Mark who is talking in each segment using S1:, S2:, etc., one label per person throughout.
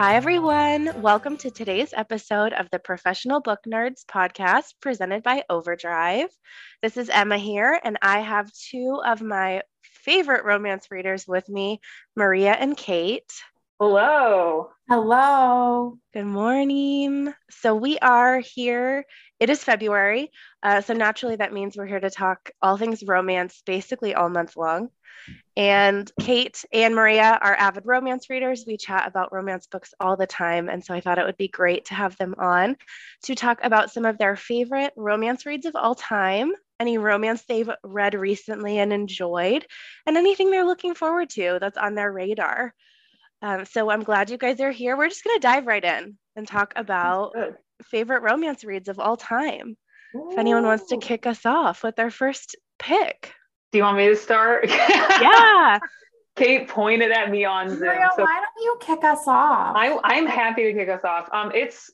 S1: Hi, everyone. Welcome to today's episode of the Professional Book Nerds podcast presented by Overdrive. This is Emma here, and I have two of my favorite romance readers with me, Maria and Kate.
S2: Hello.
S3: Hello.
S1: Good morning. So, we are here. It is February. Uh, so, naturally, that means we're here to talk all things romance basically all month long. And Kate and Maria are avid romance readers. We chat about romance books all the time. And so I thought it would be great to have them on to talk about some of their favorite romance reads of all time, any romance they've read recently and enjoyed, and anything they're looking forward to that's on their radar. Um, so I'm glad you guys are here. We're just going to dive right in and talk about favorite romance reads of all time. Ooh. If anyone wants to kick us off with their first pick.
S2: Do you want me to start?
S1: Yeah.
S2: Kate pointed at me on Zoom.
S3: Maria, so why don't you kick us off?
S2: I, I'm happy to kick us off. Um, it's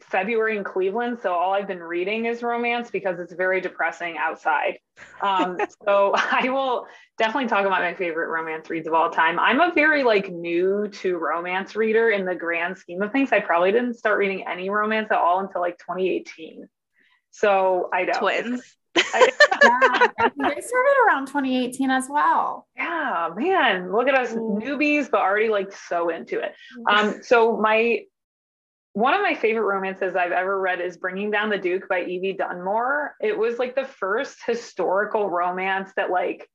S2: February in Cleveland, so all I've been reading is romance because it's very depressing outside. Um, so I will definitely talk about my favorite romance reads of all time. I'm a very like new to romance reader in the grand scheme of things. I probably didn't start reading any romance at all until like 2018. So I know
S1: twins.
S3: I, yeah, they started around 2018 as well.
S2: Yeah, man, look at us newbies, but already like so into it. Um, so my one of my favorite romances I've ever read is Bringing Down the Duke by Evie Dunmore. It was like the first historical romance that like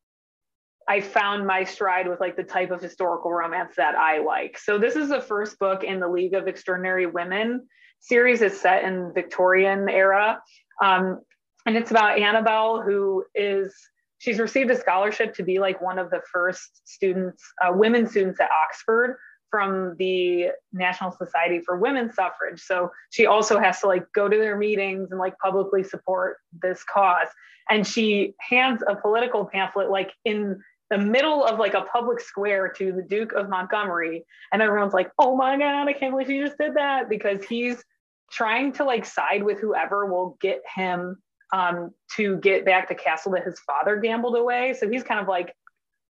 S2: I found my stride with like the type of historical romance that I like. So this is the first book in the League of Extraordinary Women series. is set in Victorian era. Um, and it's about Annabelle, who is she's received a scholarship to be like one of the first students, uh, women students at Oxford from the National Society for Women's Suffrage. So she also has to like go to their meetings and like publicly support this cause. And she hands a political pamphlet like in the middle of like a public square to the Duke of Montgomery. And everyone's like, oh my God, I can't believe you just did that because he's trying to like side with whoever will get him um, to get back the castle that his father gambled away. So he's kind of like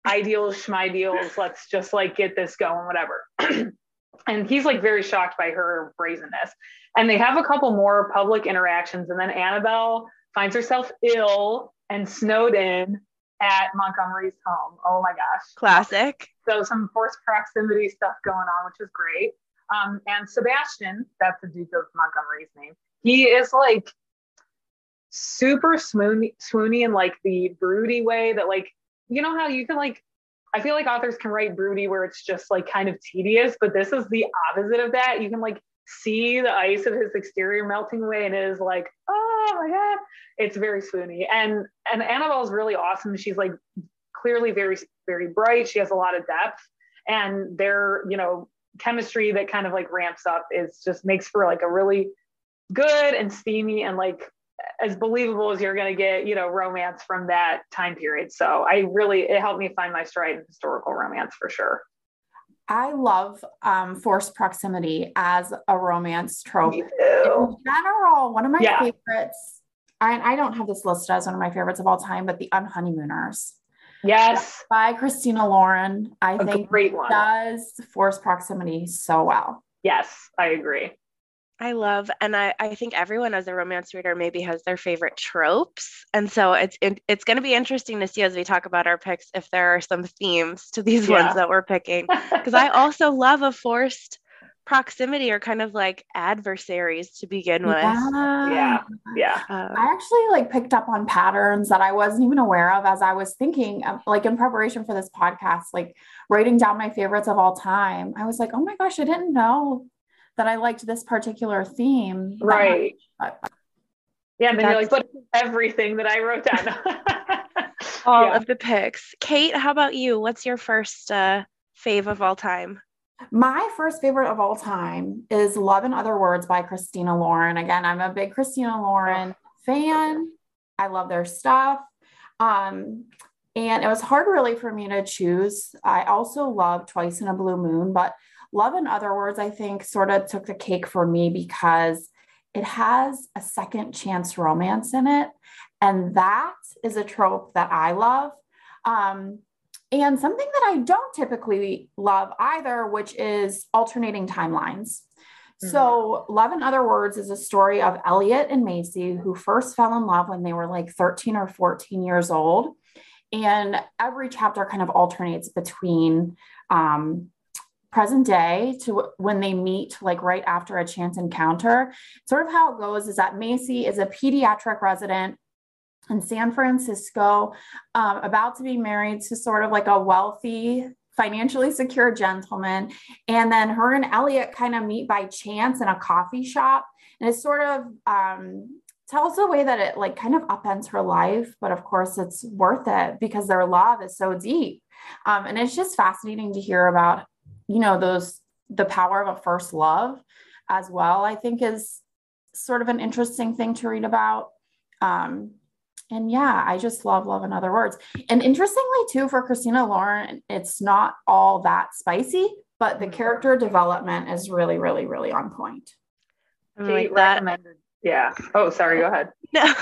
S2: ideals, schmideals, let's just like get this going, whatever. and he's like very shocked by her brazenness. And they have a couple more public interactions. And then Annabelle finds herself ill and snowed in at Montgomery's home. Oh my gosh.
S1: Classic.
S2: So some forced proximity stuff going on, which is great. Um, and Sebastian, that's the Duke of Montgomery's name, he is like super swoony, swoony in like the broody way that like you know how you can like I feel like authors can write broody where it's just like kind of tedious, but this is the opposite of that. You can like see the ice of his exterior melting away and it is like, oh my god, it's very swoony. And and Annabelle's really awesome. She's like clearly very very bright. She has a lot of depth, and their you know chemistry that kind of like ramps up is just makes for like a really good and steamy and like as believable as you're going to get, you know, romance from that time period. So I really, it helped me find my stride in historical romance for sure.
S3: I love um, forced proximity as a romance trope.
S2: In
S3: general, one of my yeah. favorites, I, I don't have this listed as one of my favorites of all time, but The Unhoneymooners.
S2: Yes.
S3: By Christina Lauren. I
S2: a
S3: think
S2: great one.
S3: does force proximity so well.
S2: Yes, I agree.
S1: I love, and I, I think everyone as a romance reader maybe has their favorite tropes. And so it's it, it's going to be interesting to see as we talk about our picks if there are some themes to these yeah. ones that we're picking. Because I also love a forced proximity or kind of like adversaries to begin with.
S2: Yeah. Yeah. yeah.
S3: Um, I actually like picked up on patterns that I wasn't even aware of as I was thinking, of, like in preparation for this podcast, like writing down my favorites of all time. I was like, oh my gosh, I didn't know that I liked this particular theme.
S2: Right. yeah. And then you're like, but everything that I wrote down.
S1: all yeah. of the picks. Kate, how about you? What's your first uh, fave of all time?
S3: My first favorite of all time is Love and Other Words by Christina Lauren. Again, I'm a big Christina Lauren oh. fan. I love their stuff. Um, and it was hard really for me to choose. I also love Twice in a Blue Moon, but Love and Other Words, I think, sort of took the cake for me because it has a second chance romance in it. And that is a trope that I love. Um, and something that I don't typically love either, which is alternating timelines. Mm-hmm. So, Love and Other Words is a story of Elliot and Macy who first fell in love when they were like 13 or 14 years old. And every chapter kind of alternates between um, present day to when they meet, like right after a chance encounter. Sort of how it goes is that Macy is a pediatric resident in San Francisco, um, about to be married to sort of like a wealthy, financially secure gentleman. And then her and Elliot kind of meet by chance in a coffee shop. And it sort of um, tells the way that it like kind of upends her life. But of course, it's worth it because their love is so deep. Um, and it's just fascinating to hear about, you know, those, the power of a first love as well, I think is sort of an interesting thing to read about. Um, and yeah, I just love Love and Other Words. And interestingly, too, for Christina Lauren, it's not all that spicy, but the mm-hmm. character development is really, really, really on point.
S2: Like that. Yeah. Oh, sorry. Go ahead.
S1: No,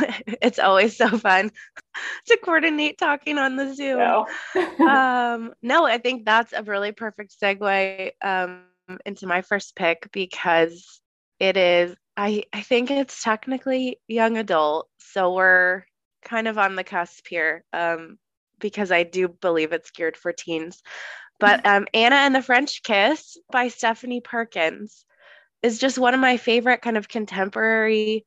S1: it's always so fun to coordinate talking on the Zoom. No. um, no, I think that's a really perfect segue um, into my first pick because it is. I I think it's technically young adult, so we're kind of on the cusp here um, because I do believe it's geared for teens. But um, Anna and the French Kiss by Stephanie Perkins is just one of my favorite kind of contemporary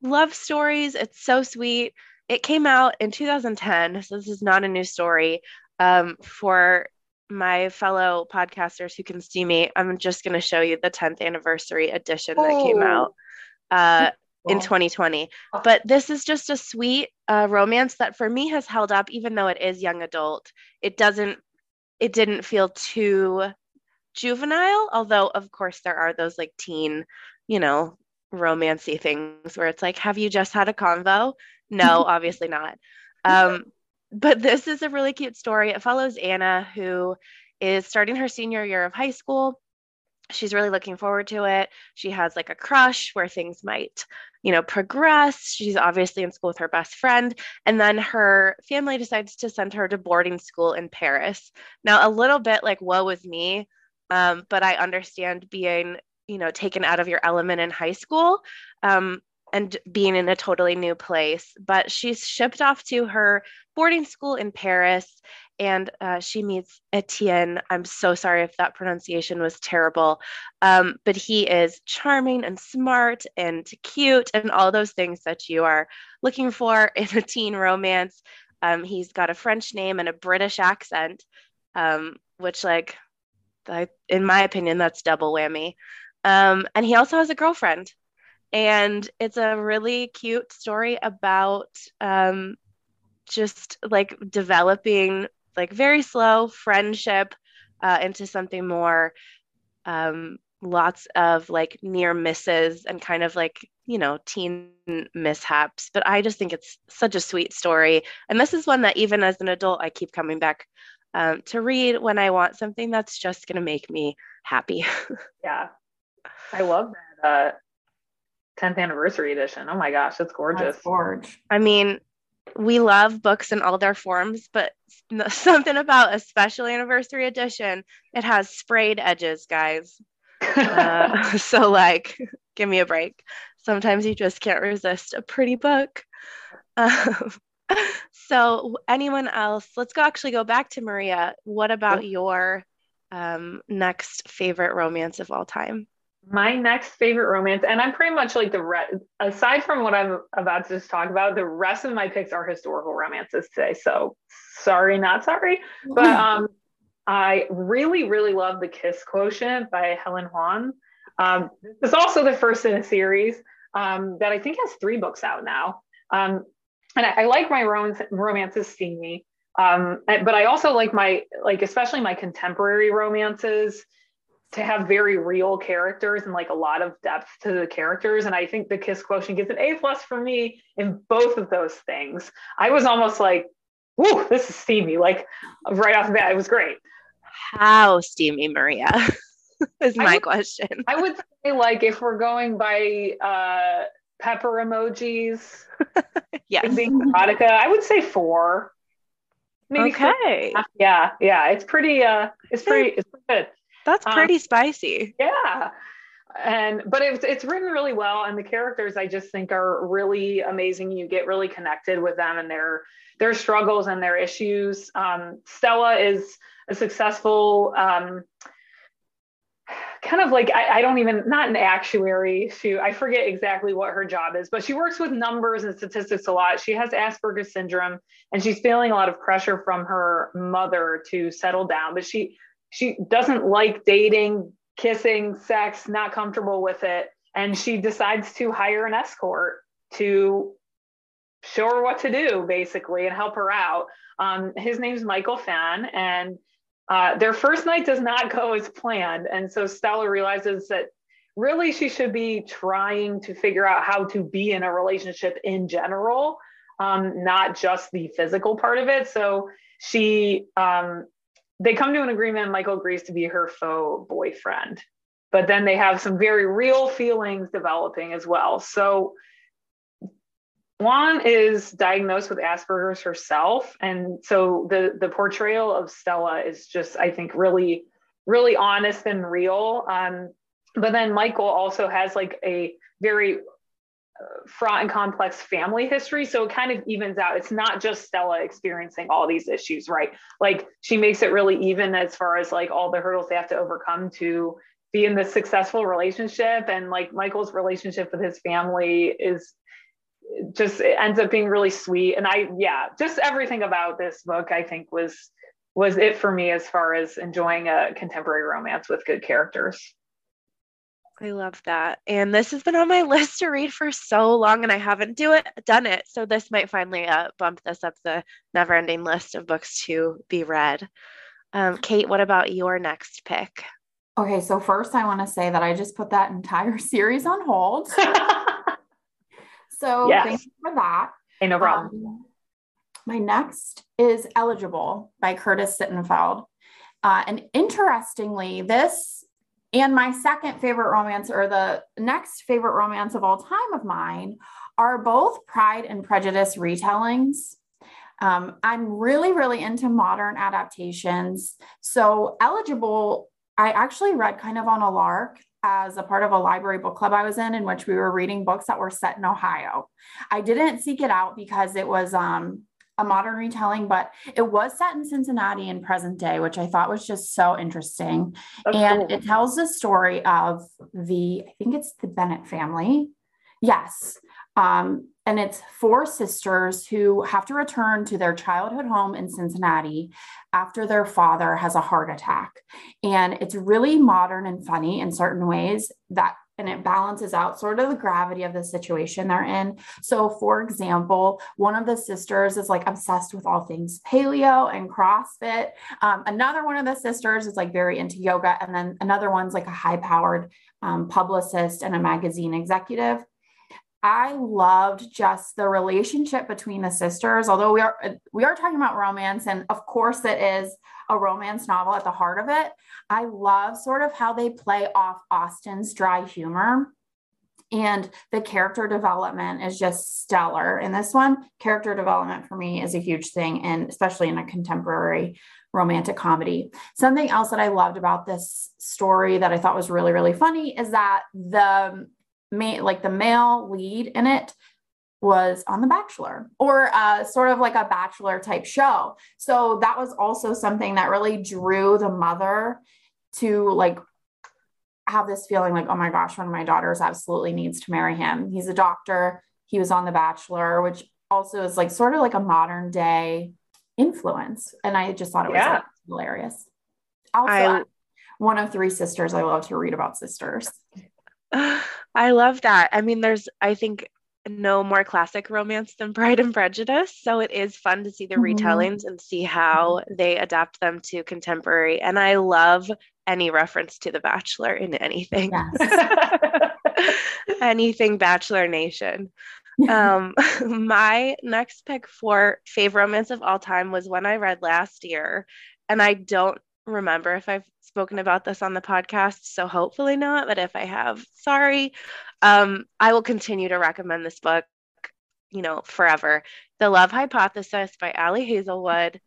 S1: love stories. It's so sweet. It came out in 2010, so this is not a new story. Um, for my fellow podcasters who can see me, I'm just going to show you the 10th anniversary edition oh. that came out. Uh, in 2020. But this is just a sweet uh, romance that for me has held up, even though it is young adult. It doesn't, it didn't feel too juvenile, although, of course, there are those like teen, you know, romancy things where it's like, have you just had a convo? No, obviously not. Um, but this is a really cute story. It follows Anna, who is starting her senior year of high school she's really looking forward to it. She has like a crush where things might, you know, progress. She's obviously in school with her best friend. And then her family decides to send her to boarding school in Paris. Now, a little bit like, woe is me. Um, but I understand being, you know, taken out of your element in high school. Um, and being in a totally new place. But she's shipped off to her boarding school in Paris and uh, she meets Etienne. I'm so sorry if that pronunciation was terrible, um, but he is charming and smart and cute and all those things that you are looking for in a teen romance. Um, he's got a French name and a British accent, um, which, like, I, in my opinion, that's double whammy. Um, and he also has a girlfriend. And it's a really cute story about um, just like developing like very slow friendship uh, into something more um, lots of like near misses and kind of like you know teen mishaps. But i just think it's such a sweet story. And this is one that even as an adult i keep coming back um, to read when i want something that's just going to make me happy
S2: yeah i love that uh, 10th anniversary edition. Oh my gosh, it's gorgeous. That's
S3: gorge.
S1: I mean, we love books in all their forms, but something about a special anniversary edition, it has sprayed edges, guys. uh, so, like, give me a break. Sometimes you just can't resist a pretty book. Um, so, anyone else? Let's go actually go back to Maria. What about your um, next favorite romance of all time?
S2: my next favorite romance, and I'm pretty much like the re- aside from what I'm about to just talk about, the rest of my picks are historical romances today. So sorry, not sorry, but um, I really, really love the Kiss Quotient by Helen Hoang. Um, this is also the first in a series um, that I think has three books out now. Um, and I, I, like my romance, romances steamy, um, but I also like my like especially my contemporary romances to have very real characters and like a lot of depth to the characters. And I think the Kiss quotient gets an A plus for me in both of those things. I was almost like, "Whoa, this is steamy!" Like right off the bat, it was great.
S1: How steamy, Maria? is my
S2: would,
S1: question.
S2: I would say like if we're going by uh pepper emojis,
S1: yes,
S2: being erotica, I would say four.
S1: Maybe okay.
S2: Four. Yeah, yeah, it's pretty. Uh, it's pretty. It's pretty good.
S1: That's um, pretty um, spicy.
S2: Yeah. And but it's it's written really well, and the characters I just think are really amazing. You get really connected with them and their their struggles and their issues. Um, Stella is a successful um, kind of like I, I, don't even not an actuary she i forget exactly what her job is but she works with numbers and statistics a lot. She has asperger's syndrome and she's feeling a lot of pressure from her mother to settle down but she she doesn't like dating kissing sex not comfortable with it and she decides to hire an escort to show her what to do basically and help her out. Um, his name's michael Phan and uh, their first night does not go as planned. And so Stella realizes that really she should be trying to figure out how to be in a relationship in general, um, not just the physical part of it. So she, um, they come to an agreement. Michael agrees to be her faux boyfriend, but then they have some very real feelings developing as well. So Hoang is diagnosed with Asperger's herself, and so the the portrayal of Stella is just, I think, really, really honest and real. Um, but then Michael also has like a very uh, fraught and complex family history, so it kind of evens out. It's not just Stella experiencing all these issues, right? Like she makes it really even as far as like all the hurdles they have to overcome to be in this successful relationship and like michael's relationship with his family is just it ends up being really sweet. And I, yeah, just everything about this book, I think was was it for me as far as enjoying a contemporary romance with good characters.
S1: I love that. And this has been on my list to read for so long and I haven't do it done it. So this might finally uh, bump this up the never-ending list of books to be read. Um, Kate, what about your next pick?
S3: Okay, so first I want to say that I just put that entire series on hold. So yes. thank you for that.
S2: Hey, no problem. Um,
S3: my next is Eligible by Curtis Sittenfeld. Uh, and interestingly, this and my second favorite romance, or the next favorite romance of all time of mine, are both Pride and Prejudice retellings. Um, I'm really, really into modern adaptations. So, Eligible, I actually read kind of on a lark as a part of a library book club I was in, in which we were reading books that were set in Ohio. I didn't seek it out because it was um, a modern retelling, but it was set in Cincinnati in present day, which I thought was just so interesting. That's and cool. it tells the story of the, I think it's the Bennet family. Yes. Um, and it's four sisters who have to return to their childhood home in Cincinnati after their father has a heart attack. And it's really modern and funny in certain ways that and it balances out sort of the gravity of the situation they're in. So, for example, one of the sisters is like obsessed with all things paleo and CrossFit. Um, another one of the sisters is like very into yoga. And then another one's like a high powered um, publicist and a magazine executive. I loved just the relationship between the sisters. Although we are uh, we are talking about romance, and of course it is a romance novel at the heart of it. I love sort of how they play off Austen's dry humor. And the character development is just stellar. In this one, character development for me is a huge thing, and especially in a contemporary romantic comedy. Something else that I loved about this story that I thought was really, really funny is that the ma- like the male lead in it was on The Bachelor or uh, sort of like a Bachelor type show. So that was also something that really drew the mother to like have this feeling like, oh my gosh, one of my daughters absolutely needs to marry him. He's a doctor. He was on The Bachelor, which also is like sort of like a modern day influence. And I just thought it was yeah. like, hilarious. Also, I, one of three sisters. I love to read about sisters.
S1: I love that. I mean, there's, I think, no more classic romance than Pride and Prejudice. So it is fun to see the mm-hmm. retellings and see how they adapt them to contemporary. And I love any reference to The Bachelor in anything. Yes. anything Bachelor Nation. um, my next pick for favorite romance of all time was one I read last year. And I don't remember if I've spoken about this on the podcast, so hopefully not. But if I have, sorry. Um, I will continue to recommend this book, you know, forever. The Love Hypothesis by Ali Hazelwood.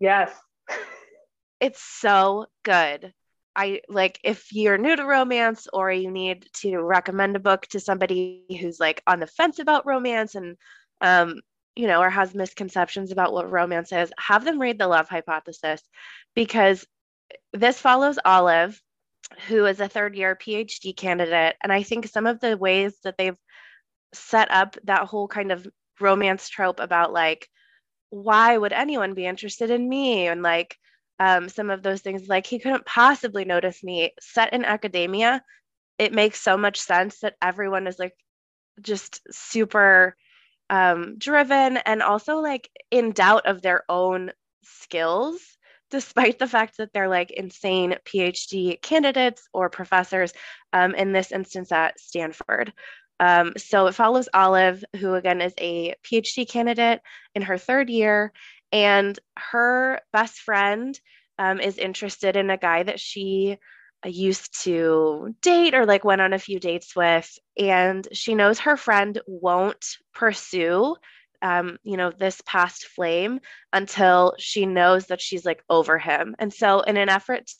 S2: Yes.
S1: it's so good. I like if you're new to romance or you need to recommend a book to somebody who's like on the fence about romance and um you know or has misconceptions about what romance is, have them read The Love Hypothesis because this follows Olive, who is a third year PhD candidate. And I think some of the ways that they've set up that whole kind of romance trope about like, why would anyone be interested in me? And like, um, some of those things, like, he couldn't possibly notice me set in academia. It makes so much sense that everyone is like just super um, driven and also like in doubt of their own skills despite the fact that they're like insane PhD candidates or professors, um, in this instance at Stanford. Um, so it follows Olive, who again is a PhD candidate in her third year, and her best friend um, is interested in a guy that she uh, used to date or like went on a few dates with. And she knows her friend won't pursue um, you know, this past flame until she knows that she's like over him. And so, in an effort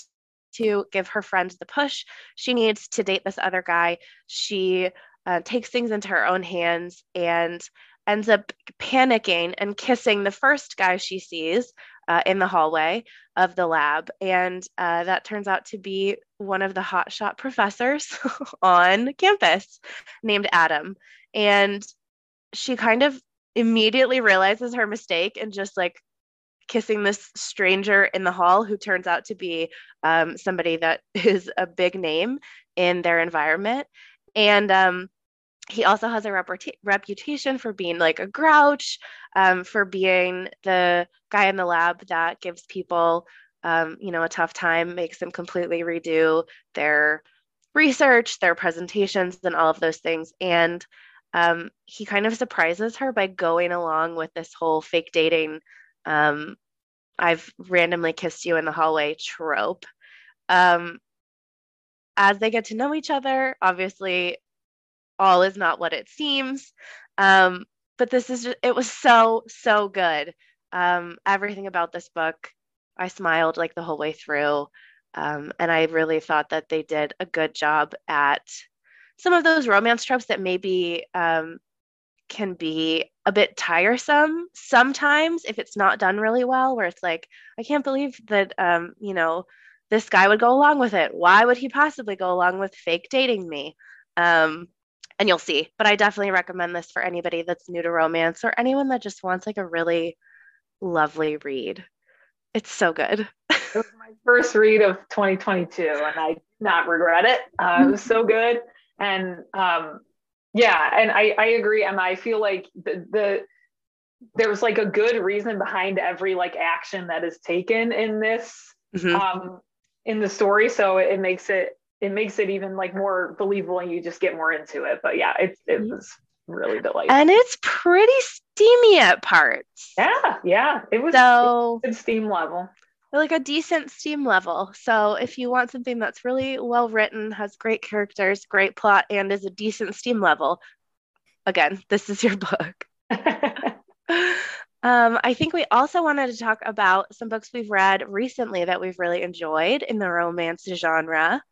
S1: to give her friend the push, she needs to date this other guy. She uh, takes things into her own hands and ends up panicking and kissing the first guy she sees uh, in the hallway of the lab. And uh, that turns out to be one of the hotshot professors on campus named Adam. And she kind of immediately realizes her mistake and just like kissing this stranger in the hall who turns out to be um, somebody that is a big name in their environment. And um, he also has a reputa- reputation for being like a grouch, um, for being the guy in the lab that gives people, um, you know, a tough time, makes them completely redo their research, their presentations, and all of those things. And um, he kind of surprises her by going along with this whole fake dating um, I've randomly kissed you in the hallway trope. Um, as they get to know each other, obviously, all is not what it seems. Um, but this is just, it was so, so good. Um, everything about this book, I smiled like the whole way through. Um, and I really thought that they did a good job at some of those romance tropes that maybe um, can be a bit tiresome sometimes if it's not done really well where it's like i can't believe that um, you know this guy would go along with it. Why would he possibly go along with fake dating me? Um, and you'll see. But i definitely recommend this for anybody that's new to romance or anyone that just wants like a really lovely read. It's so good.
S2: It was my first read of 2022 and i did not regret it. Uh, it was so good and um, yeah, and I, I agree. And I feel like the, the there's like a good reason behind every like action that is taken in this mm-hmm. um, in the story. So it makes it it makes it even like more believable and you just get more into it. But yeah, it it mm-hmm. was really delightful.
S1: And it's pretty steamy at parts.
S2: Yeah, yeah. It was
S1: so
S2: good steam level
S1: like a decent steam level. So if you want something that's really well written, has great characters, great plot, and is a decent steam level, again, this is your book. um, I think we also wanted to talk about some books we've read recently that we've really enjoyed in the romance genre.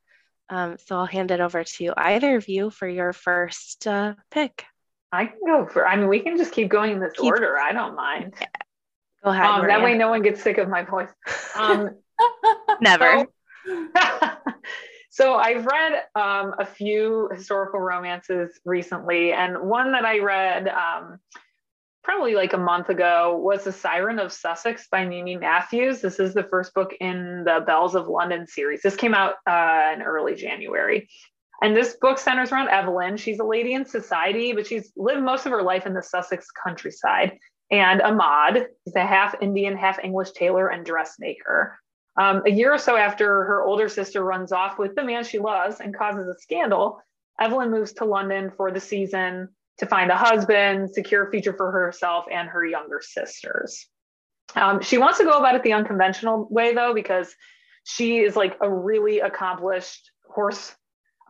S1: Um, so I'll hand it over to either of you for your first uh, pick.
S2: I can go for. I mean, we can just keep going in this keep, order. I don't mind.
S1: Go ahead.
S2: Um, that way, no one gets sick of my voice. Um,
S1: Never.
S2: So, so I've read um, a few historical romances recently, and one that I read um, probably like a month ago was The Siren of Sussex by Mimi Matthews. This is the first book in the Bells of London series. This came out uh, in early January. And this book centers around Evelyn. She's a lady in society, but she's lived most of her life in the Sussex countryside. And Ahmad He's a half Indian, half English tailor and dressmaker. Um, a year or so after her older sister runs off with the man she loves and causes a scandal, Evelyn moves to London for the season to find a husband, secure a future for herself and her younger sisters. Um, she wants to go about it the unconventional way, though, because she is like a really accomplished horse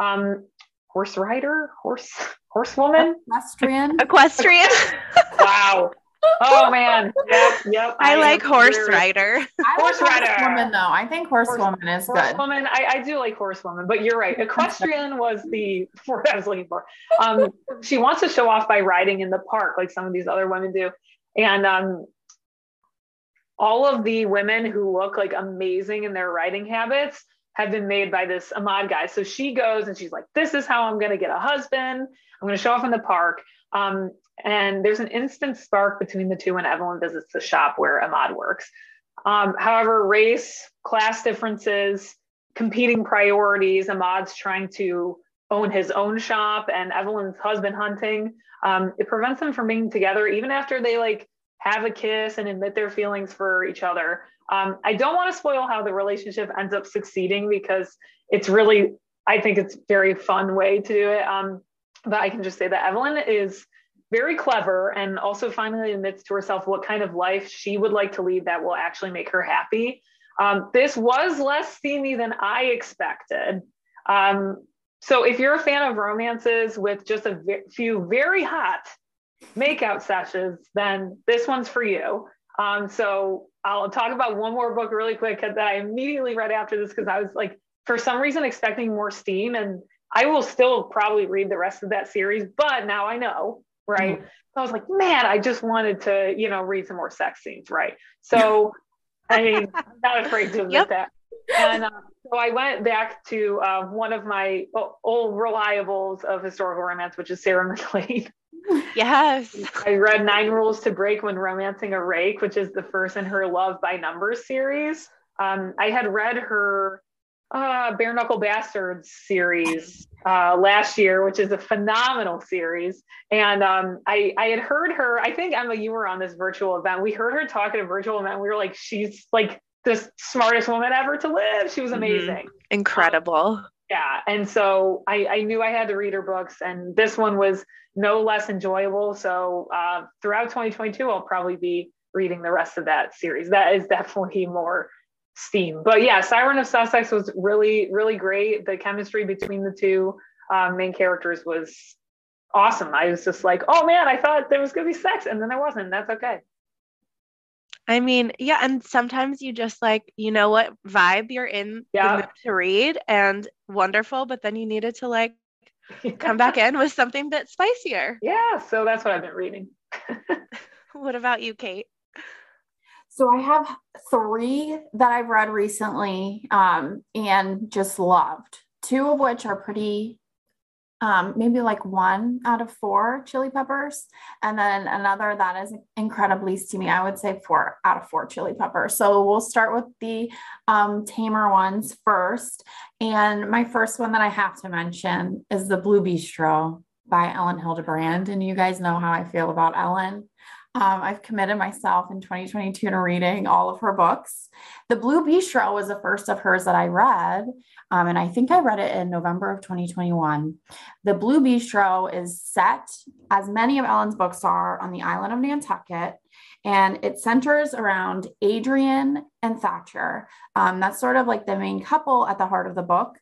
S2: um, horse rider, horse horsewoman,
S3: equestrian,
S1: equestrian.
S2: wow. Oh man. Yep. Yep.
S1: I, I like horse rider.
S3: Horse rider. Woman though. I think horsewoman horse, is good.
S2: Horsewoman. I, I do like horsewoman, but you're right. Equestrian was the word I was looking for. Um, she wants to show off by riding in the park like some of these other women do. And um, all of the women who look like amazing in their riding habits have been made by this Ahmad guy. So she goes and she's like, This is how I'm going to get a husband. I'm going to show off in the park. Um, and there's an instant spark between the two when Evelyn visits the shop where Ahmad works. Um, however, race, class differences, competing priorities, Ahmad's trying to own his own shop and Evelyn's husband hunting. Um, it prevents them from being together even after they like have a kiss and admit their feelings for each other. Um, I don't want to spoil how the relationship ends up succeeding because it's really, I think it's very fun way to do it. Um, but I can just say that Evelyn is very clever and also finally admits to herself what kind of life she would like to lead that will actually make her happy. Um, this was less steamy than I expected. Um, so if you're a fan of romances with just a v- few very hot makeout sessions, then this one's for you. Um, so I'll talk about one more book really quick that I immediately read after this because I was like, for some reason, expecting more steam. And I will still probably read the rest of that series, but now I know, right? Mm-hmm. So I was like, man, I just wanted to, you know, read some more sex scenes, right? So, I mean, I'm not afraid to admit yep. that. And uh, so I went back to uh, one of my old reliables of historical romance, which is Sarah MacLean.
S1: Yes.
S2: I read Nine Rules to Break When Romancing a Rake, which is the first in her Love by Numbers series. Um, I had read her uh, Bare Knuckle Bastards series uh, last year, which is a phenomenal series. And um, I, I had heard her, I think, Emma, you were on this virtual event. We heard her talk at a virtual event. We were like, she's like the smartest woman ever to live. She was mm-hmm. amazing. Mm-hmm.
S1: Incredible. Um,
S2: yeah. And so I, I knew I had to read her books, and this one was no less enjoyable. So uh, throughout 2022, I'll probably be reading the rest of that series. That is definitely more steam. But yeah, Siren of Sussex was really, really great. The chemistry between the two um, main characters was awesome. I was just like, oh man, I thought there was going to be sex, and then there wasn't. That's okay.
S1: I mean, yeah, and sometimes you just like, you know what vibe you're in yeah. to read and wonderful, but then you needed to like come back in with something a bit spicier.
S2: Yeah, so that's what I've been reading.
S1: what about you, Kate?
S3: So I have three that I've read recently um, and just loved. Two of which are pretty um, maybe like one out of four chili peppers. And then another that is incredibly steamy. I would say four out of four chili peppers. So we'll start with the um, tamer ones first. And my first one that I have to mention is The Blue Bistro by Elin Hilderbrand. And you guys know how I feel about Elin. Um, I've committed myself in 2022 to reading all of her books. The Blue Bistro was the first of hers that I read, um, and I think I read it in November of 2021. The Blue Bistro is set, as many of Elin's books are, on the island of Nantucket, and it centers around Adrienne and Thatcher. Um, that's sort of like the main couple at the heart of the book.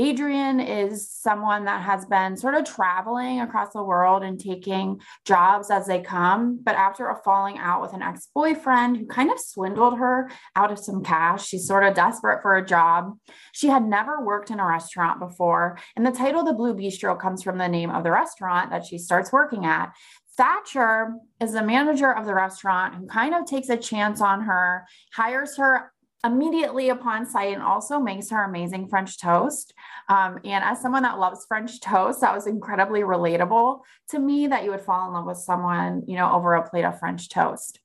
S3: Adrienne is someone that has been sort of traveling across the world and taking jobs as they come. But after a falling out with an ex boyfriend who kind of swindled her out of some cash, she's sort of desperate for a job. She had never worked in a restaurant before. And the title, The Blue Bistro, comes from the name of the restaurant that she starts working at. Thatcher is the manager of the restaurant who kind of takes a chance on her, hires her immediately upon sight and also makes her amazing French toast. Um, and as someone that loves French toast, that was incredibly relatable to me that you would fall in love with someone, you know, over a plate of French toast.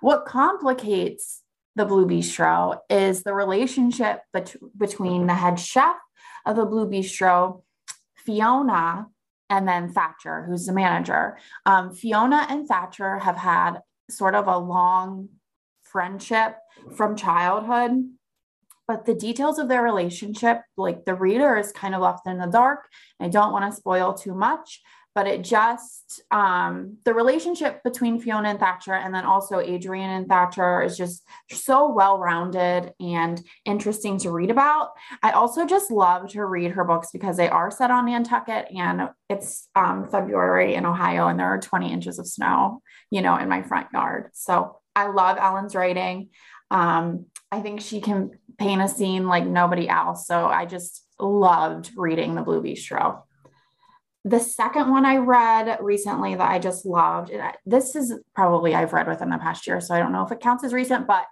S3: What complicates the Blue Bistro is the relationship bet- between the head chef of the Blue Bistro, Fiona, and then Thatcher, who's the manager. Um, Fiona and Thatcher have had sort of a long friendship from childhood but the details of their relationship like the reader is kind of left in the dark. I don't want to spoil too much but it just um, the relationship between fiona and thatcher and then also Adrienne and thatcher is just so well rounded and interesting to read about. I also just love to read her books because they are set on nantucket and it's um, february in ohio and there are 20 inches of snow you know in my front yard. So I love Elin's writing. Um, I think she can paint a scene like nobody else. So I just loved reading The Blue Bistro. The second one I read recently that I just loved, this is probably I've read within the past year, so I don't know if it counts as recent, but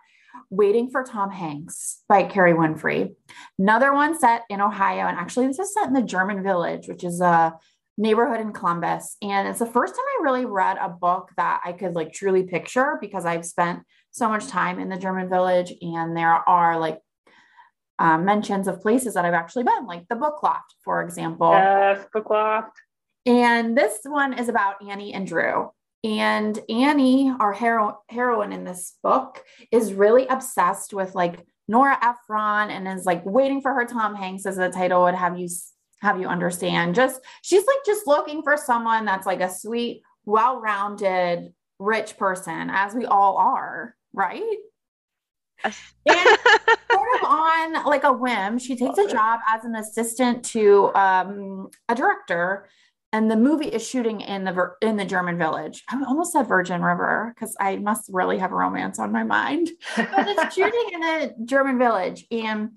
S3: Waiting for Tom Hanks by Kerry Winfrey. Another one set in Ohio, and actually this is set in the German Village, which is a neighborhood in Columbus. And it's the first time I really read a book that I could like truly picture because I've spent so much time in the German village and there are like um, mentions of places that I've actually been, like the book loft, for example.
S2: Yes, book loft.
S3: And this one is about Annie and Drew. And Annie, our hero- heroine in this book, is really obsessed with like Nora Ephron and is like waiting for her Tom Hanks, as the title would have you have you understand. Just she's like just looking for someone that's like a sweet, well-rounded, rich person, as we all are, right? and sort of on like a whim, she takes a job as an assistant to um, a director, and the movie is shooting in the in the German village. I almost said Virgin River because I must really have a romance on my mind. But it's shooting in a German village, and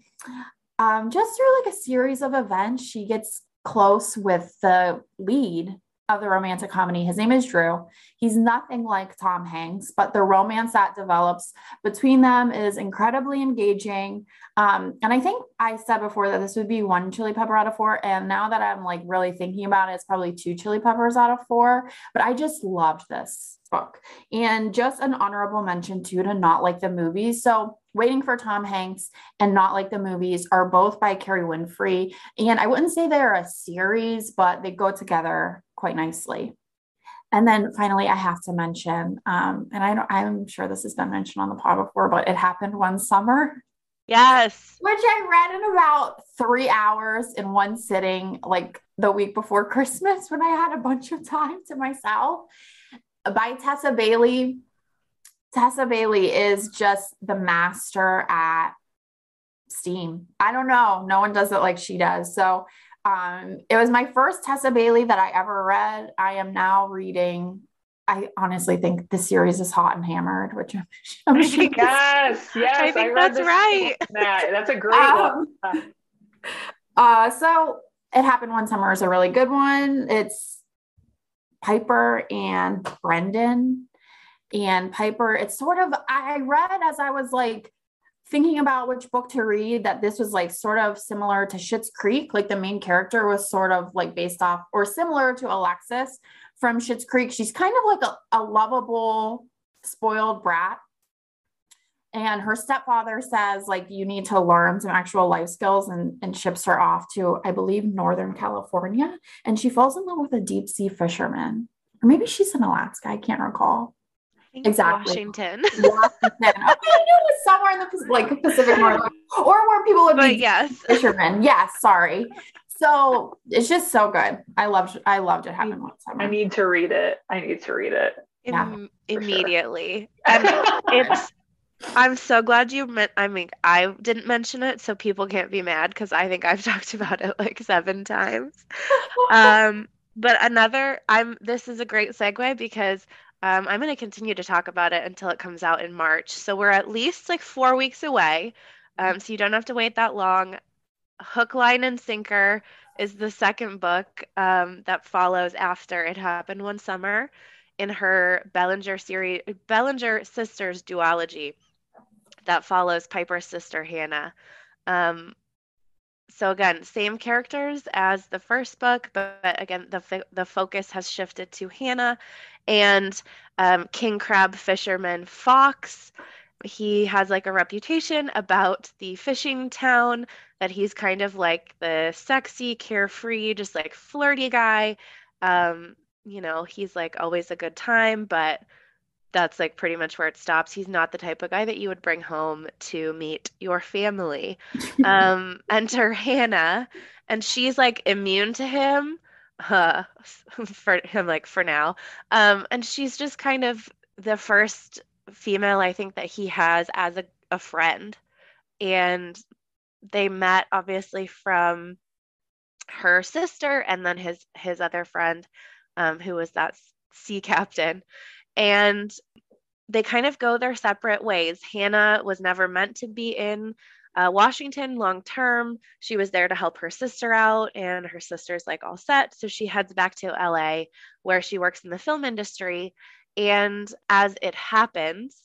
S3: um, just through like a series of events, she gets close with the lead of the romantic comedy. His name is Drew. He's nothing like Tom Hanks, but the romance that develops between them is incredibly engaging. Um, and I think I said before that this would be one chili pepper out of four. And now that I'm like really thinking about it, it's probably two chili peppers out of four. But I just loved this book. And just an honorable mention too to not like the movies. So Waiting for Tom Hanks and Not Like the Movies are both by Kerry Winfrey. And I wouldn't say they're a series, but they go together quite nicely. And then finally, I have to mention, um, and I don't, I'm sure this has been mentioned on the pod before, but it happened one summer.
S1: Yes.
S3: Which I read in about three hours in one sitting, like the week before Christmas when I had a bunch of time to myself by Tessa Bailey. Tessa Bailey is just the master at steam. I don't know. No one does it like she does. So um, it was my first Tessa Bailey that I ever read. I am now reading. I honestly think the series is hot and hammered, which I'm,
S2: I'm sure yes, yes,
S1: I think I that's right.
S2: That, that's a great um,
S3: one. Uh, so it happened one summer is a really good one. It's Piper and Brendan and Piper. It's sort of, I read as I was like thinking about which book to read that this was like sort of similar to Schitt's Creek. Like the main character was sort of like based off or similar to Alexis from Schitt's Creek. She's kind of like a, a lovable, spoiled brat. And her stepfather says, like, you need to learn some actual life skills and, and ships her off to, I believe, Northern California. And she falls in love with a deep sea fisherman. Or maybe she's in Alaska. I can't recall
S1: exactly. Washington.
S3: Washington. Okay, I knew it was somewhere in the like Pacific Northwest, or where people would but be
S1: yes.
S3: fishermen. Yes, sorry. So it's just so good. I loved. I loved it. Happened one summer.
S2: I need to read it. I need to read it.
S1: Yeah, immediately. Sure. And it's. I'm so glad you meant. I mean, I didn't mention it, so people can't be mad because I think I've talked about it like seven times. um, but another, I'm. This is a great segue because um, I'm going to continue to talk about it until it comes out in March. So we're at least like four weeks away. Um, so you don't have to wait that long. Hook, Line, and Sinker is the second book um, that follows after It Happened One Summer in her Bellinger series, Bellinger Sisters duology that follows Piper's sister Hannah. Um, so again, same characters as the first book, but, but again, the the focus has shifted to Hannah and um, King Crab fisherman Fox. He has like a reputation about the fishing town that he's kind of like the sexy, carefree, just like flirty guy. Um, you know, he's like always a good time, but that's like pretty much where it stops. He's not the type of guy that you would bring home to meet your family. um, enter Hannah, and she's like immune to him. Uh, for him, like for now. Um, and she's just kind of the first female I think that he has as a, a friend. And they met obviously from her sister and then his his other friend, um, who was that sea captain and they kind of go their separate ways. Hannah was never meant to be in uh, Washington long term. She was there to help her sister out, and her sister's like all set. So she heads back to LA where she works in the film industry. And as it happens,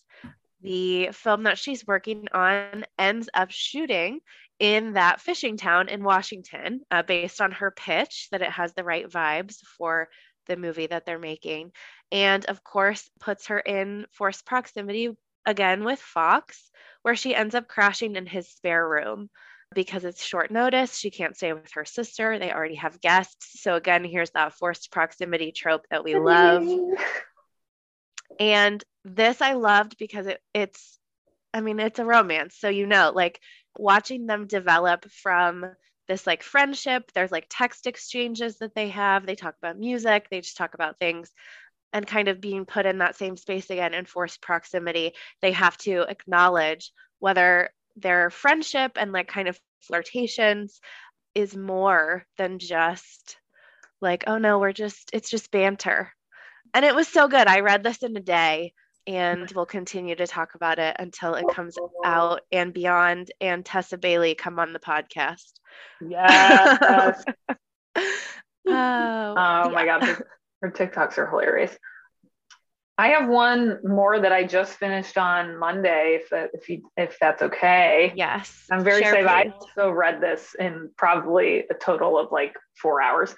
S1: the film that she's working on ends up shooting in that fishing town in Washington uh, based on her pitch that it has the right vibes for the movie that they're making. And of course, puts her in forced proximity again with Fox, where she ends up crashing in his spare room because it's short notice. She can't stay with her sister. They already have guests. So, again, here's that forced proximity trope that we love. And this I loved because it, it's, I mean, it's a romance. So, you know, like watching them develop from this like friendship. There's like text exchanges that they have. They talk about music, they just talk about things and kind of being put in that same space again in forced proximity. They have to acknowledge whether their friendship and like kind of flirtations is more than just like, oh no, we're just, it's just banter. And it was so good. I read this in a day and we'll continue to talk about it until it comes out and beyond. And Tessa Bailey come on the podcast.
S2: Yes. oh, oh my God. Her, TikToks are hilarious. I have one more that I just finished on Monday, if that, if you, if that's okay.
S1: Yes.
S2: I'm very Share excited. I also read this in probably a total of like four hours.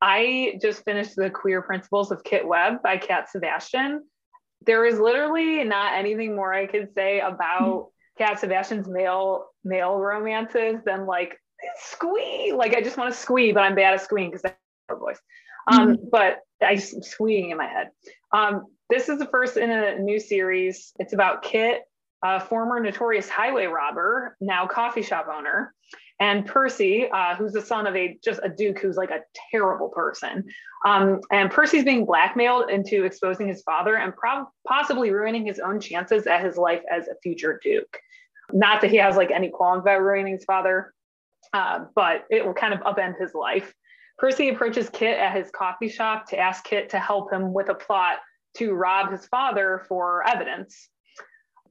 S2: I just finished the Queer Principles of Kit Webb by Cat Sebastian there is literally not anything more I could say about mm-hmm. Cat Sebastian's male male romances than like squee. Like I just want to squee, but I'm bad at squeeing because I have a voice. Um, mm-hmm. but I just squeeing in my head. Um, this is the first in a new series. It's about Kit, a former notorious highway robber, now coffee shop owner, and Percy, uh, who's the son of a just a duke who's like a terrible person. Um, and Percy's being blackmailed into exposing his father and possibly ruining his own chances at his life as a future duke. Not that he has like any qualms about ruining his father, uh, but it will kind of upend his life. Percy approaches Kit at his coffee shop to ask Kit to help him with a plot to rob his father for evidence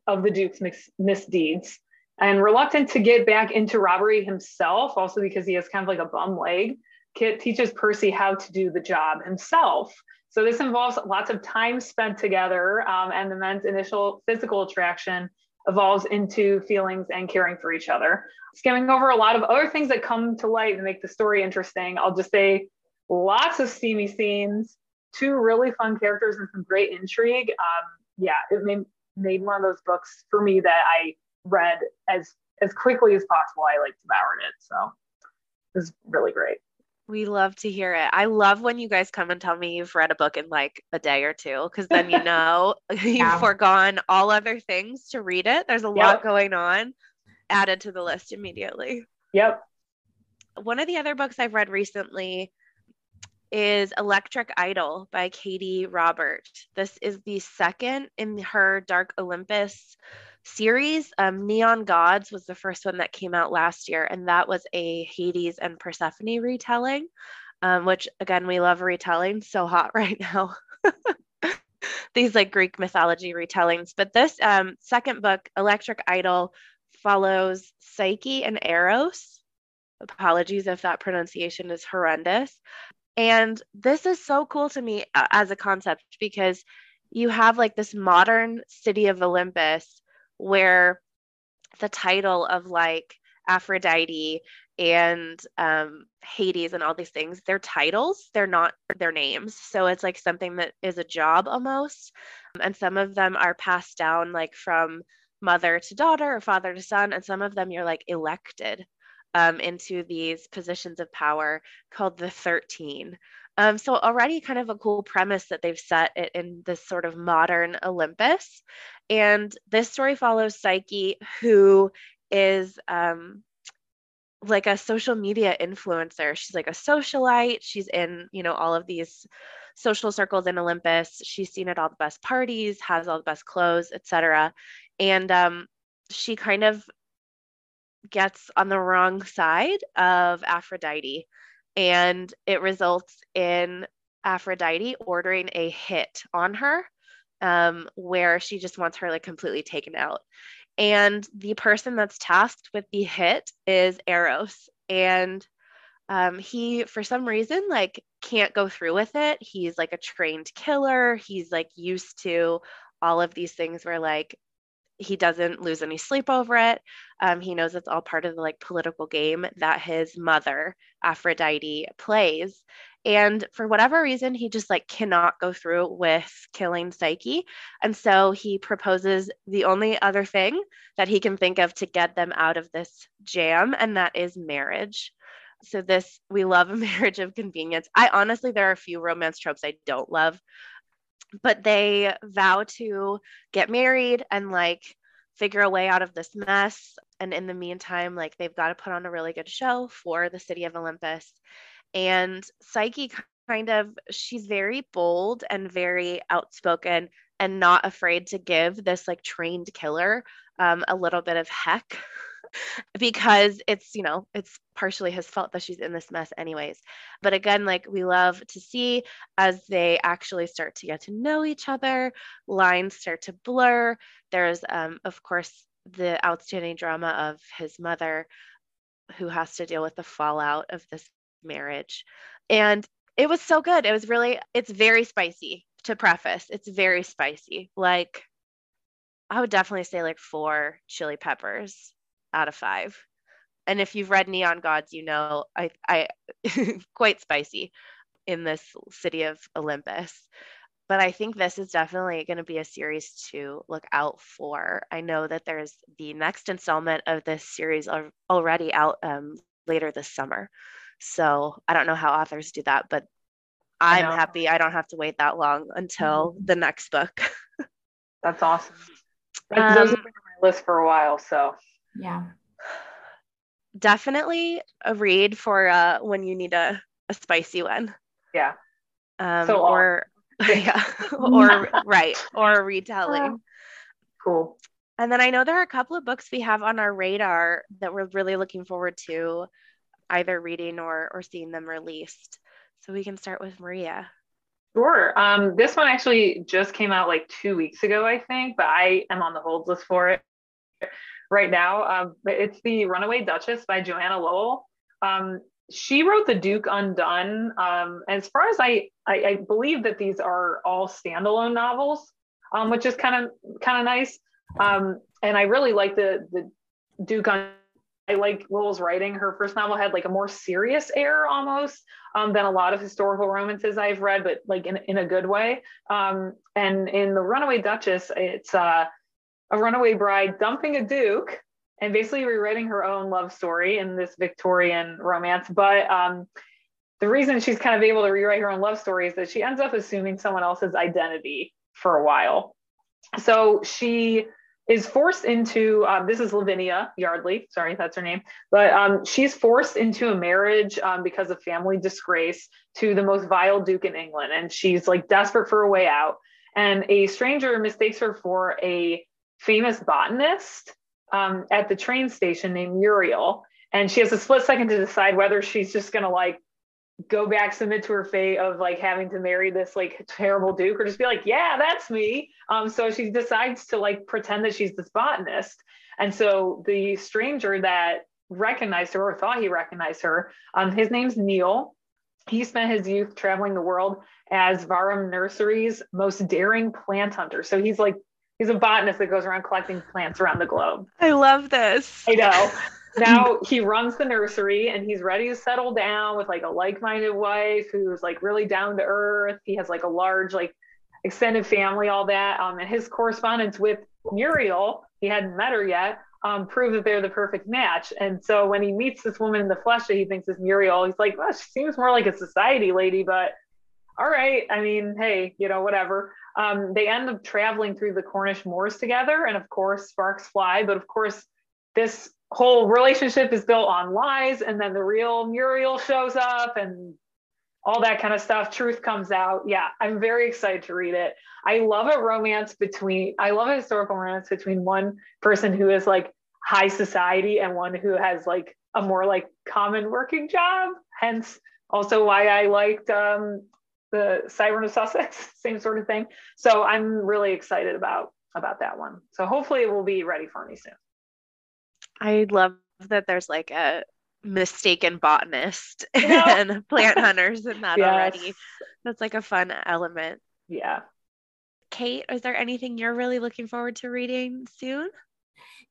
S2: of the Duke's mis- misdeeds and reluctant to get back into robbery himself, also because he has kind of like a bum leg. Kit teaches Percy how to do the job himself. So this involves lots of time spent together, um, and the men's initial physical attraction evolves into feelings and caring for each other. Skimming over a lot of other things that come to light and make the story interesting, I'll just say lots of steamy scenes, two really fun characters, and some great intrigue. Um, yeah, it made, made one of those books for me that I read as as quickly as possible. I like devoured it. So it was really great.
S1: We love to hear it. I love when you guys come and tell me you've read a book in like a day or two because then you know you've yeah. foregone all other things to read it. There's a yep. lot going on added to the list immediately.
S2: Yep.
S1: One of the other books I've read recently is Electric Idol by Katee Robert. This is the second in her Dark Olympus series. Um, Neon Gods was the first one that came out last year, and that was a Hades and Persephone retelling, um, which again, we love retelling. So hot right now. These like Greek mythology retellings. But this um, second book, Electric Idol, follows Psyche and Eros. Apologies if that pronunciation is horrendous. And this is so cool to me uh, as a concept because you have like this modern city of Olympus where the title of like Aphrodite and um, Hades and all these things, they're titles, they're not their names. So it's like something that is a job almost. And some of them are passed down like from mother to daughter or father to son. And some of them you're like elected um, into these positions of power called the 13. Um, so already kind of a cool premise that they've set it in this sort of modern Olympus. And this story follows Psyche, who is um, like a social media influencer. She's like a socialite. She's in, you know, all of these social circles in Olympus. She's seen at all the best parties, has all the best clothes, etc. And um, she kind of gets on the wrong side of Aphrodite and it results in Aphrodite ordering a hit on her um, where she just wants her like completely taken out. And the person that's tasked with the hit is Eros. And um, he, for some reason, like can't go through with it. He's like a trained killer. He's like used to all of these things where like he doesn't lose any sleep over it. Um, he knows it's all part of the like political game that his mother, Aphrodite, plays. And for whatever reason, he just like cannot go through with killing Psyche. And so he proposes the only other thing that he can think of to get them out of this jam, and that is marriage. So, this, we love a marriage of convenience. I honestly, there are a few romance tropes I don't love but they vow to get married and like figure a way out of this mess. And in the meantime like they've got to put on a really good show for the city of olympus. And psyche kind of she's very bold and very outspoken and not afraid to give this like trained killer um, a little bit of heck because it's you know it's partially his fault that she's in this mess anyways. But again like we love to see as they actually start to get to know each other lines start to blur. There's um, of course the outstanding drama of his mother who has to deal with the fallout of this marriage. And it was so good. It was really it's very spicy to preface. It's very spicy. Like I would definitely say like four chili peppers out of five. And if you've read Neon Gods, you know I I quite spicy in this city of Olympus. But I think this is definitely going to be a series to look out for. I know that there's the next installment of this series already out um, later this summer. So I don't know how authors do that, but I'm happy I don't have to wait that long until mm-hmm. the next book.
S2: That's awesome. Um, Those have been on my list for a while, so
S3: yeah.
S1: Definitely a read for uh, when you need a, a spicy one.
S2: Yeah.
S1: Um, so or yeah, or right, or a retelling.
S2: Cool.
S1: And then I know there are a couple of books we have on our radar that we're really looking forward to either reading or or seeing them released. So we can start with Maria.
S2: Sure. Um, this one actually just came out like two weeks ago, I think, but I am on the hold list for it right now. Um, it's the Runaway Duchess by Joanna Lowell. Um, she wrote The Duke Undone. Um, as far as I, I, I, believe that these are all standalone novels, um, which is kind of kind of nice. Um, and I really like the the Duke Undone. I like Lowell's writing. Her first novel had like a more serious air almost um, than a lot of historical romances I've read, but like in, in a good way. Um, and in The Runaway Duchess, it's uh, a runaway bride dumping a duke and basically rewriting her own love story in this Victorian romance. But um, the reason she's kind of able to rewrite her own love story is that she ends up assuming someone else's identity for a while. So she is forced into um, this is Lavinia Yardley, sorry, that's her name, but um, she's forced into a marriage um, because of family disgrace to the most vile duke in England, and she's like desperate for a way out. And a stranger mistakes her for a famous botanist um, at the train station named Muriel. And she has a split second to decide whether she's just going to like go back, submit to her fate of like having to marry this like terrible duke or just be like, yeah, that's me. Um, so she decides to like pretend that she's this botanist. And so the stranger that recognized her or thought he recognized her, um, his name's Neil. He spent his youth traveling the world as Varum Nursery's most daring plant hunter. So he's like He's a botanist that goes around collecting plants around the globe.
S1: I love this.
S2: I know. now he runs the nursery and he's ready to settle down with like a like-minded wife who's like really down to earth. He has like a large like extended family, all that. Um, and his correspondence with Muriel, he hadn't met her yet, um, prove that they're the perfect match. And so when he meets this woman in the flesh that he thinks is Muriel, he's like, well, she seems more like a society lady, but all right. I mean, hey, you know, whatever. Um, they end up traveling through the Cornish moors together. And of course, sparks fly. But of course, this whole relationship is built on lies. And then the real Muriel shows up and all that kind of stuff. Truth comes out. Yeah, I'm very excited to read it. I love a romance between, I love a historical romance between one person who is like high society and one who has like a more like common working job. Hence, also why I liked um, the Siren of Sussex, same sort of thing. So I'm really excited about about that one. So hopefully it will be ready for me soon.
S1: I love that there's like a mistaken botanist yeah. and plant hunters in that yes. already. That's like a fun element.
S2: Yeah.
S1: Kate, is there anything you're really looking forward to reading soon?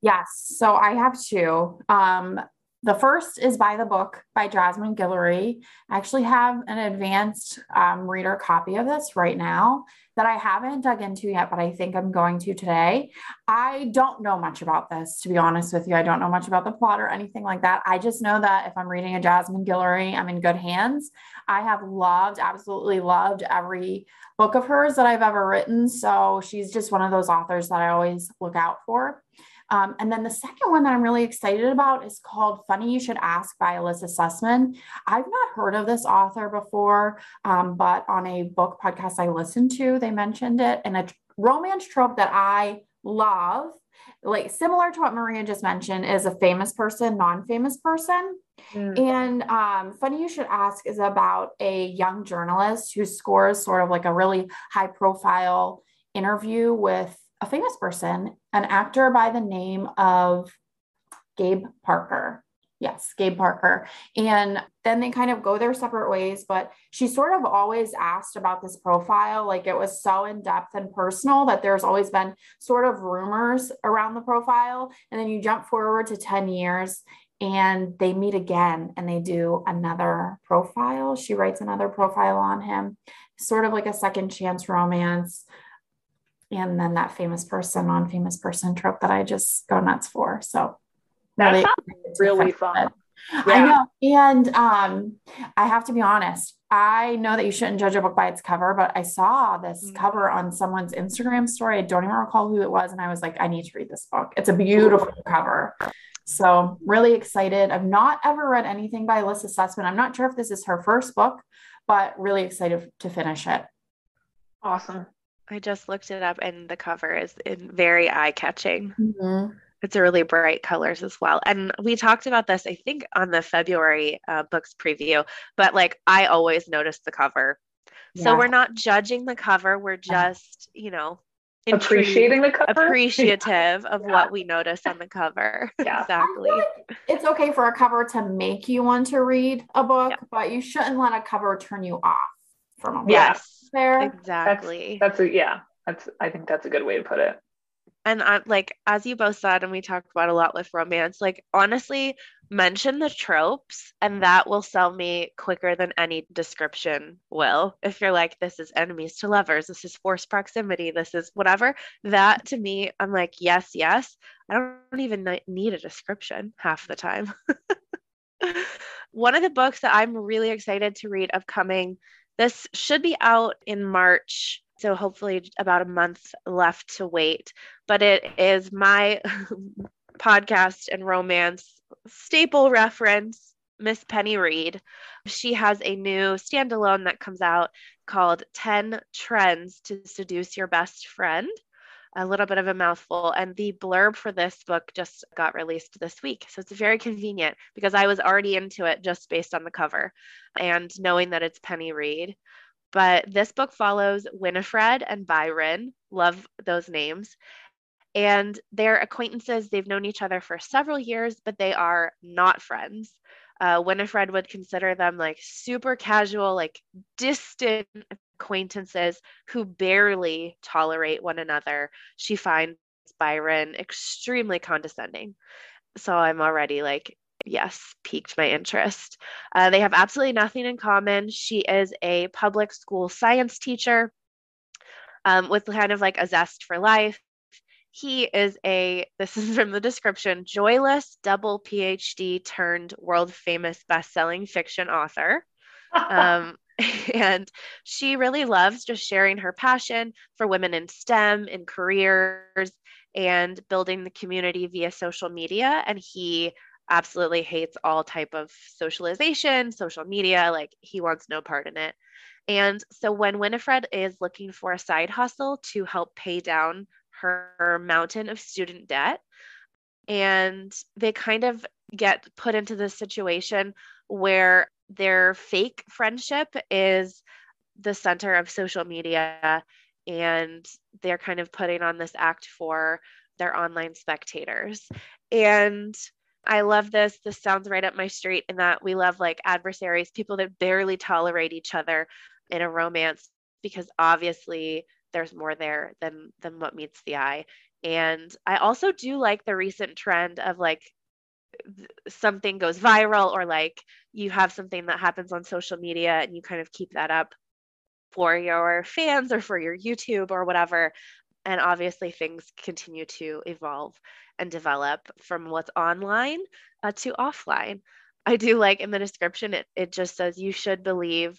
S3: Yes. So I have two. Um, the first is by the book by Jasmine Guillory. I actually have an advanced um, reader copy of this right now that I haven't dug into yet, but I think I'm going to today. I don't know much about this, to be honest with you. I don't know much about the plot or anything like that. I just know that if I'm reading a Jasmine Guillory, I'm in good hands. I have loved, absolutely loved every book of hers that I've ever written. So she's just one of those authors that I always look out for. Um, and then the second one that I'm really excited about is called Funny You Should Ask by Elissa Sussman. I've not heard of this author before, um, but on a book podcast I listened to, they mentioned it. And a romance trope that I love, like similar to what Maria just mentioned, is a famous person, non famous person. Mm. And um, Funny You Should Ask is about a young journalist who scores sort of like a really high profile interview with a famous person, an actor by the name of Gabe Parker. Yes, Gabe Parker. And then they kind of go their separate ways, but she sort of always asked about this profile. Like it was so in depth and personal that there's always been sort of rumors around the profile. And then you jump forward to 10 years and they meet again and they do another profile. She writes another profile on him, sort of like a second chance romance and then that famous person on famous person trope that I just go nuts for. So
S2: that's really, really fun.
S3: Yeah. I know. And um, I have to be honest, I know that you shouldn't judge a book by its cover, but I saw this mm-hmm. cover on someone's Instagram story. I don't even recall who it was. And I was like, I need to read this book. It's a beautiful cover. So, really excited. I've not ever read anything by Elissa Sussman. I'm not sure if this is her first book, but really excited to finish it.
S2: Awesome.
S1: I just looked it up and the cover is very eye catching. Mm-hmm. It's a really bright colors as well. And we talked about this, I think, on the February uh, books preview, but like I always notice the cover. Yeah. So we're not judging the cover. We're just, you know,
S2: appreciating the cover.
S1: Appreciative of yeah. what we notice on the cover.
S2: Yeah.
S1: exactly.
S3: Like it's okay for a cover to make you want to read a book, yeah. but you shouldn't let a cover turn you off from a book.
S2: Yes
S1: there. Exactly.
S2: That's, that's a yeah. That's I think that's a good way to put it.
S1: And I'm like, as you both said, and we talked about a lot with romance, like honestly, mention the tropes, and that will sell me quicker than any description will. If you're like, this is enemies to lovers, this is forced proximity, this is whatever, that to me, I'm like, yes, yes. I don't even need a description half the time. One of the books that I'm really excited to read upcoming this should be out in March. So hopefully about a month left to wait. But it is my podcast and romance staple reference, Miss Penny Reid. She has a new standalone that comes out called 10 Trends to Seduce Your Best Friend a little bit of a mouthful. And the blurb for this book just got released this week. So it's very convenient because I was already into it just based on the cover and knowing that it's Penny Reid. But this book follows Winifred and Byron. Love those names. And they're acquaintances. They've known each other for several years, but they are not friends. Uh, Winifred would consider them like super casual, like distant acquaintances who barely tolerate one another. She finds Byron extremely condescending. So I'm already like, yes, piqued my interest. Uh, they have absolutely nothing in common. She is a public school science teacher um, with kind of like a zest for life. He is a, this is from the description, joyless double PhD turned world famous best selling fiction author. um, and she really loves just sharing her passion for women in STEM, in careers, and building the community via social media. And he absolutely hates all type of socialization, social media, like he wants no part in it. And so when Winifred is looking for a side hustle to help pay down her mountain of student debt, and they kind of get put into this situation where their fake friendship is the center of social media and they're kind of putting on this act for their online spectators. And I love this. This sounds right up my street in that we love like adversaries, people that barely tolerate each other in a romance because obviously there's more there than than what meets the eye. And I also do like the recent trend of like something goes viral or like you have something that happens on social media and you kind of keep that up for your fans or for your YouTube or whatever. And obviously, things continue to evolve and develop from what's online uh, to offline. I do like in the description, it, it just says you should believe,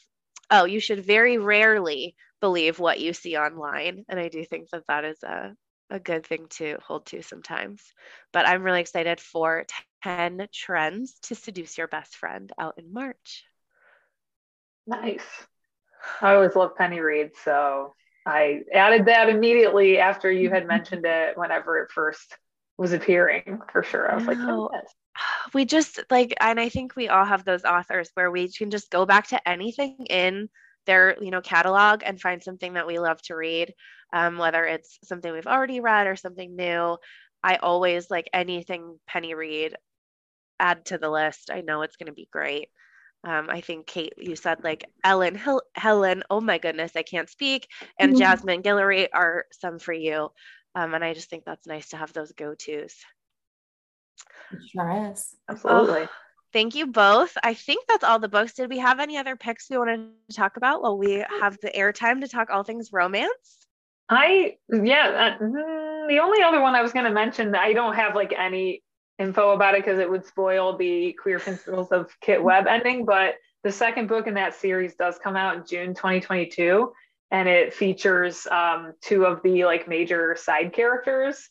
S1: oh, you should very rarely believe what you see online. And I do think that that is a, a good thing to hold to sometimes. But I'm really excited for 10 trends to seduce your best friend out in March.
S2: Nice. I always love Penny Reid. So I added that immediately after you had mentioned it whenever it first was appearing for sure. I was like, oh, yes.
S1: we just like, and I think we all have those authors where we can just go back to anything in their, you know, catalog and find something that we love to read, um, whether it's something we've already read or something new. I always like anything Penny Reid add to the list. I know it's going to be great. Um, I think Kate, you said like Ellen, Hel- Helen, oh my goodness, I can't speak, and mm-hmm. Jasmine Guillory are some for you. Um, and I just think that's nice to have those go tos.
S3: Sure is.
S2: Absolutely. Oh,
S1: thank you both. I think that's all the books. Did we have any other picks we wanted to talk about while we have the airtime to talk all things romance?
S2: I, yeah, uh, mm, the only other one I was going to mention, I don't have like any info about it because it would spoil the Queer Principles of Kit Webb ending. But the second book in that series does come out in June 2022, and it features um, two of the like major side characters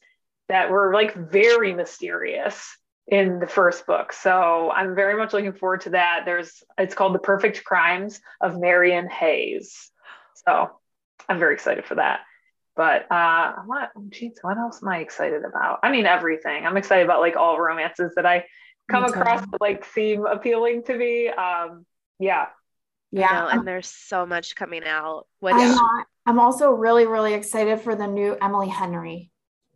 S2: that were like very mysterious in the first book. So I'm very much looking forward to that. There's it's called The Perfect Crimes of Marian Hayes. So I'm very excited for that. But uh, what, geez, what else am I excited about? I mean, everything. I'm excited about like all romances that I come across that like seem appealing to me. Um, yeah.
S1: Yeah. and there's so much coming out.
S3: What I'm, not, I'm also really, really excited for the new Emily Henry.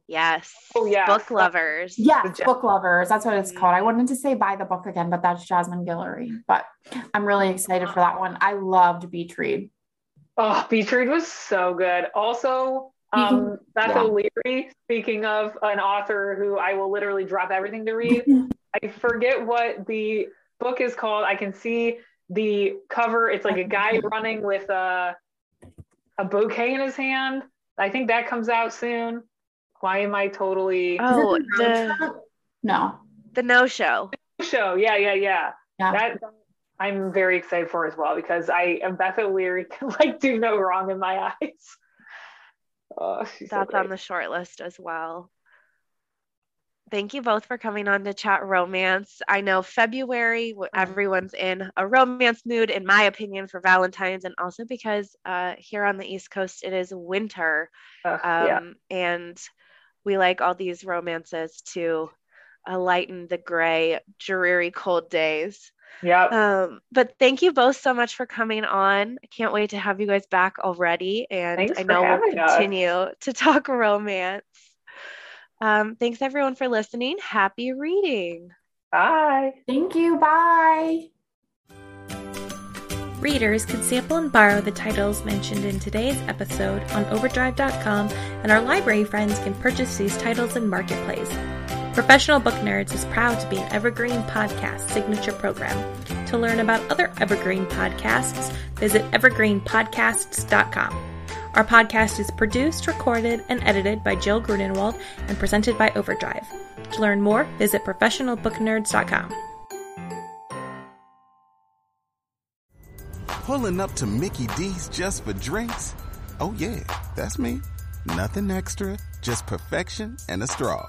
S1: Yes. Oh, yeah. Book lovers.
S3: Yes, book lovers. That's what it's called. I wanted to say buy the book again, but that's Jasmine Guillory. But I'm really excited for that one. I loved Beach Read.
S2: Oh, Beach Read was so good. Also, um, Beth yeah. O'Leary, speaking of an author who I will literally drop everything to read, I forget what the book is called. I can see the cover. It's like a guy running with a, a bouquet in his hand. I think that comes out soon. Why am I totally?
S1: Oh, the,
S3: no,
S1: the no show.
S2: Show, yeah, yeah, yeah. yeah. That I'm very excited for as well because I am Beth O'Leary can like do no wrong in my eyes.
S1: Oh, That's so on the short list as well. Thank you both for coming on to chat romance. I know February, mm-hmm. everyone's in a romance mood, in my opinion, for Valentine's, and also because uh, here on the East Coast it is winter, uh, um, yeah. and we like all these romances to uh, lighten the gray, dreary, cold days.
S2: Yeah.
S1: Um, but thank you both so much for coming on. I can't wait to have you guys back already. And thanks I know we'll continue us. to talk romance. Um, thanks everyone for listening. Happy reading.
S2: Bye.
S3: Thank you. Bye.
S4: Readers can sample and borrow the titles mentioned in today's episode on Overdrive.com, and our library friends can purchase these titles in Marketplace. Professional Book Nerds is proud to be an Evergreen Podcast signature program. To learn about other Evergreen podcasts, visit evergreenpodcasts.com. Our podcast is produced, recorded, and edited by Jill Grunenwald and presented by Overdrive. To learn more, visit professionalbooknerds.com.
S5: Pulling up to Mickey D's just for drinks? Oh, yeah, that's me. Nothing extra, just perfection and a straw.